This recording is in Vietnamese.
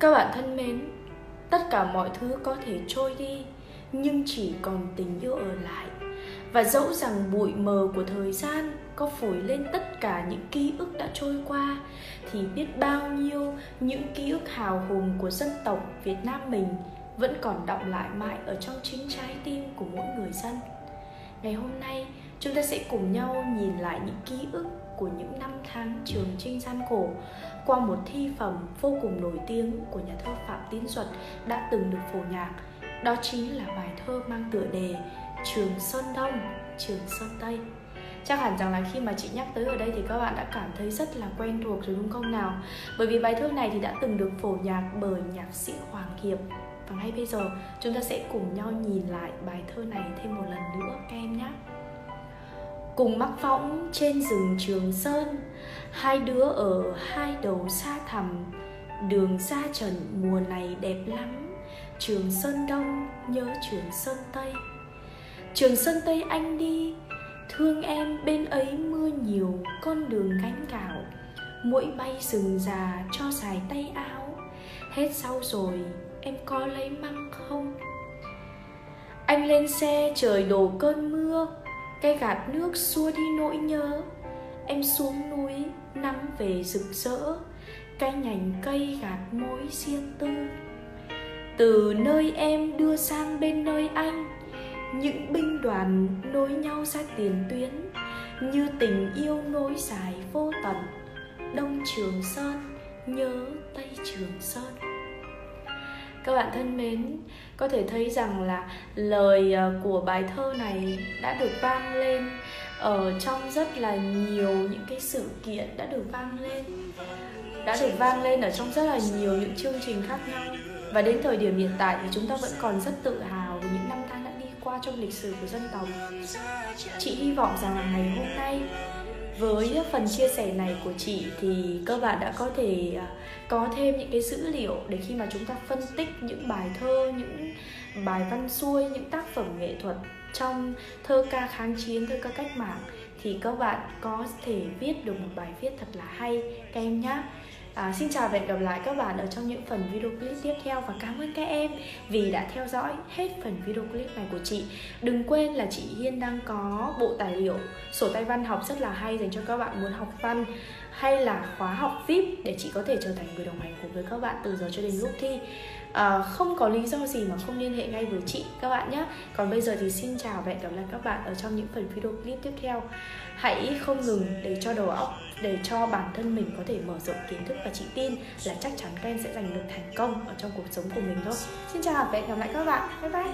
Các bạn thân mến, tất cả mọi thứ có thể trôi đi nhưng chỉ còn tình yêu ở lại và dẫu rằng bụi mờ của thời gian có phổi lên tất cả những ký ức đã trôi qua thì biết bao nhiêu những ký ức hào hùng của dân tộc Việt Nam mình vẫn còn đọng lại mãi ở trong chính trái tim của mỗi người dân. Ngày hôm nay, chúng ta sẽ cùng nhau nhìn lại những ký ức của những năm tháng trường trinh gian khổ qua một thi phẩm vô cùng nổi tiếng của nhà thơ Phạm tiến Duật đã từng được phổ nhạc. Đó chính là bài thơ mang tựa đề Trường Sơn Đông, Trường Sơn Tây. Chắc hẳn rằng là khi mà chị nhắc tới ở đây thì các bạn đã cảm thấy rất là quen thuộc rồi đúng không nào? Bởi vì bài thơ này thì đã từng được phổ nhạc bởi nhạc sĩ Hoàng Hiệp và ngay bây giờ chúng ta sẽ cùng nhau nhìn lại bài thơ này thêm một lần nữa các em nhé cùng mắc võng trên rừng trường sơn. Hai đứa ở hai đầu xa thẳm, đường xa trần, mùa này đẹp lắm. Trường sơn đông nhớ trường sơn tây. Trường sơn tây anh đi, thương em bên ấy mưa nhiều, con đường gánh gạo mũi bay rừng già cho dài tay áo. Hết sau rồi, em có lấy măng không? Anh lên xe, trời đổ cơn mưa cây gạt nước xua đi nỗi nhớ. Em xuống núi, nắng về rực rỡ. Cái nhành cây gạt mối riêng tư. Từ nơi em đưa sang bên nơi anh, những binh đoàn nối nhau ra tiền tuyến. Như tình yêu nối dài vô tận, đông trường sơn nhớ tây trường sơn các bạn thân mến, có thể thấy rằng là lời ờ, của bài thơ này đã được vang lên ở trong rất là nhiều những cái sự kiện đã được vang lên. Đã được vang lên ở trong rất là nhiều những chương trình khác nhau. Và đến thời điểm hiện tại thì chúng ta vẫn còn rất tự hào về những năm tháng đã đi qua trong lịch sử của dân tộc. Chị hy vọng rằng là ngày hôm nay với phần chia sẻ này của chị thì các bạn đã có thể à, có thêm những cái dữ liệu để khi mà chúng ta phân tích những bài thơ, những bài văn xuôi, những tác phẩm nghệ thuật trong thơ ca kháng chiến, thơ ca cách mạng thì các bạn có thể viết được một bài viết thật là hay, các em nhé À, xin chào và hẹn gặp lại các bạn ở trong những phần video clip tiếp theo và cảm ơn các em vì đã theo dõi hết phần video clip này của chị. Đừng quên là chị Hiên đang có bộ tài liệu sổ tay văn học rất là hay dành cho các bạn muốn học văn hay là khóa học VIP để chị có thể trở thành người đồng hành cùng với các bạn từ giờ cho đến lúc thi. À, không có lý do gì mà không liên hệ ngay với chị các bạn nhé. Còn bây giờ thì xin chào và hẹn gặp lại các bạn ở trong những phần video clip tiếp theo. Hãy không ngừng để cho đầu óc để cho bản thân mình có thể mở rộng kiến thức và chị tin là chắc chắn các em sẽ giành được thành công ở trong cuộc sống của mình thôi. Xin chào và hẹn gặp lại các bạn. Bye bye.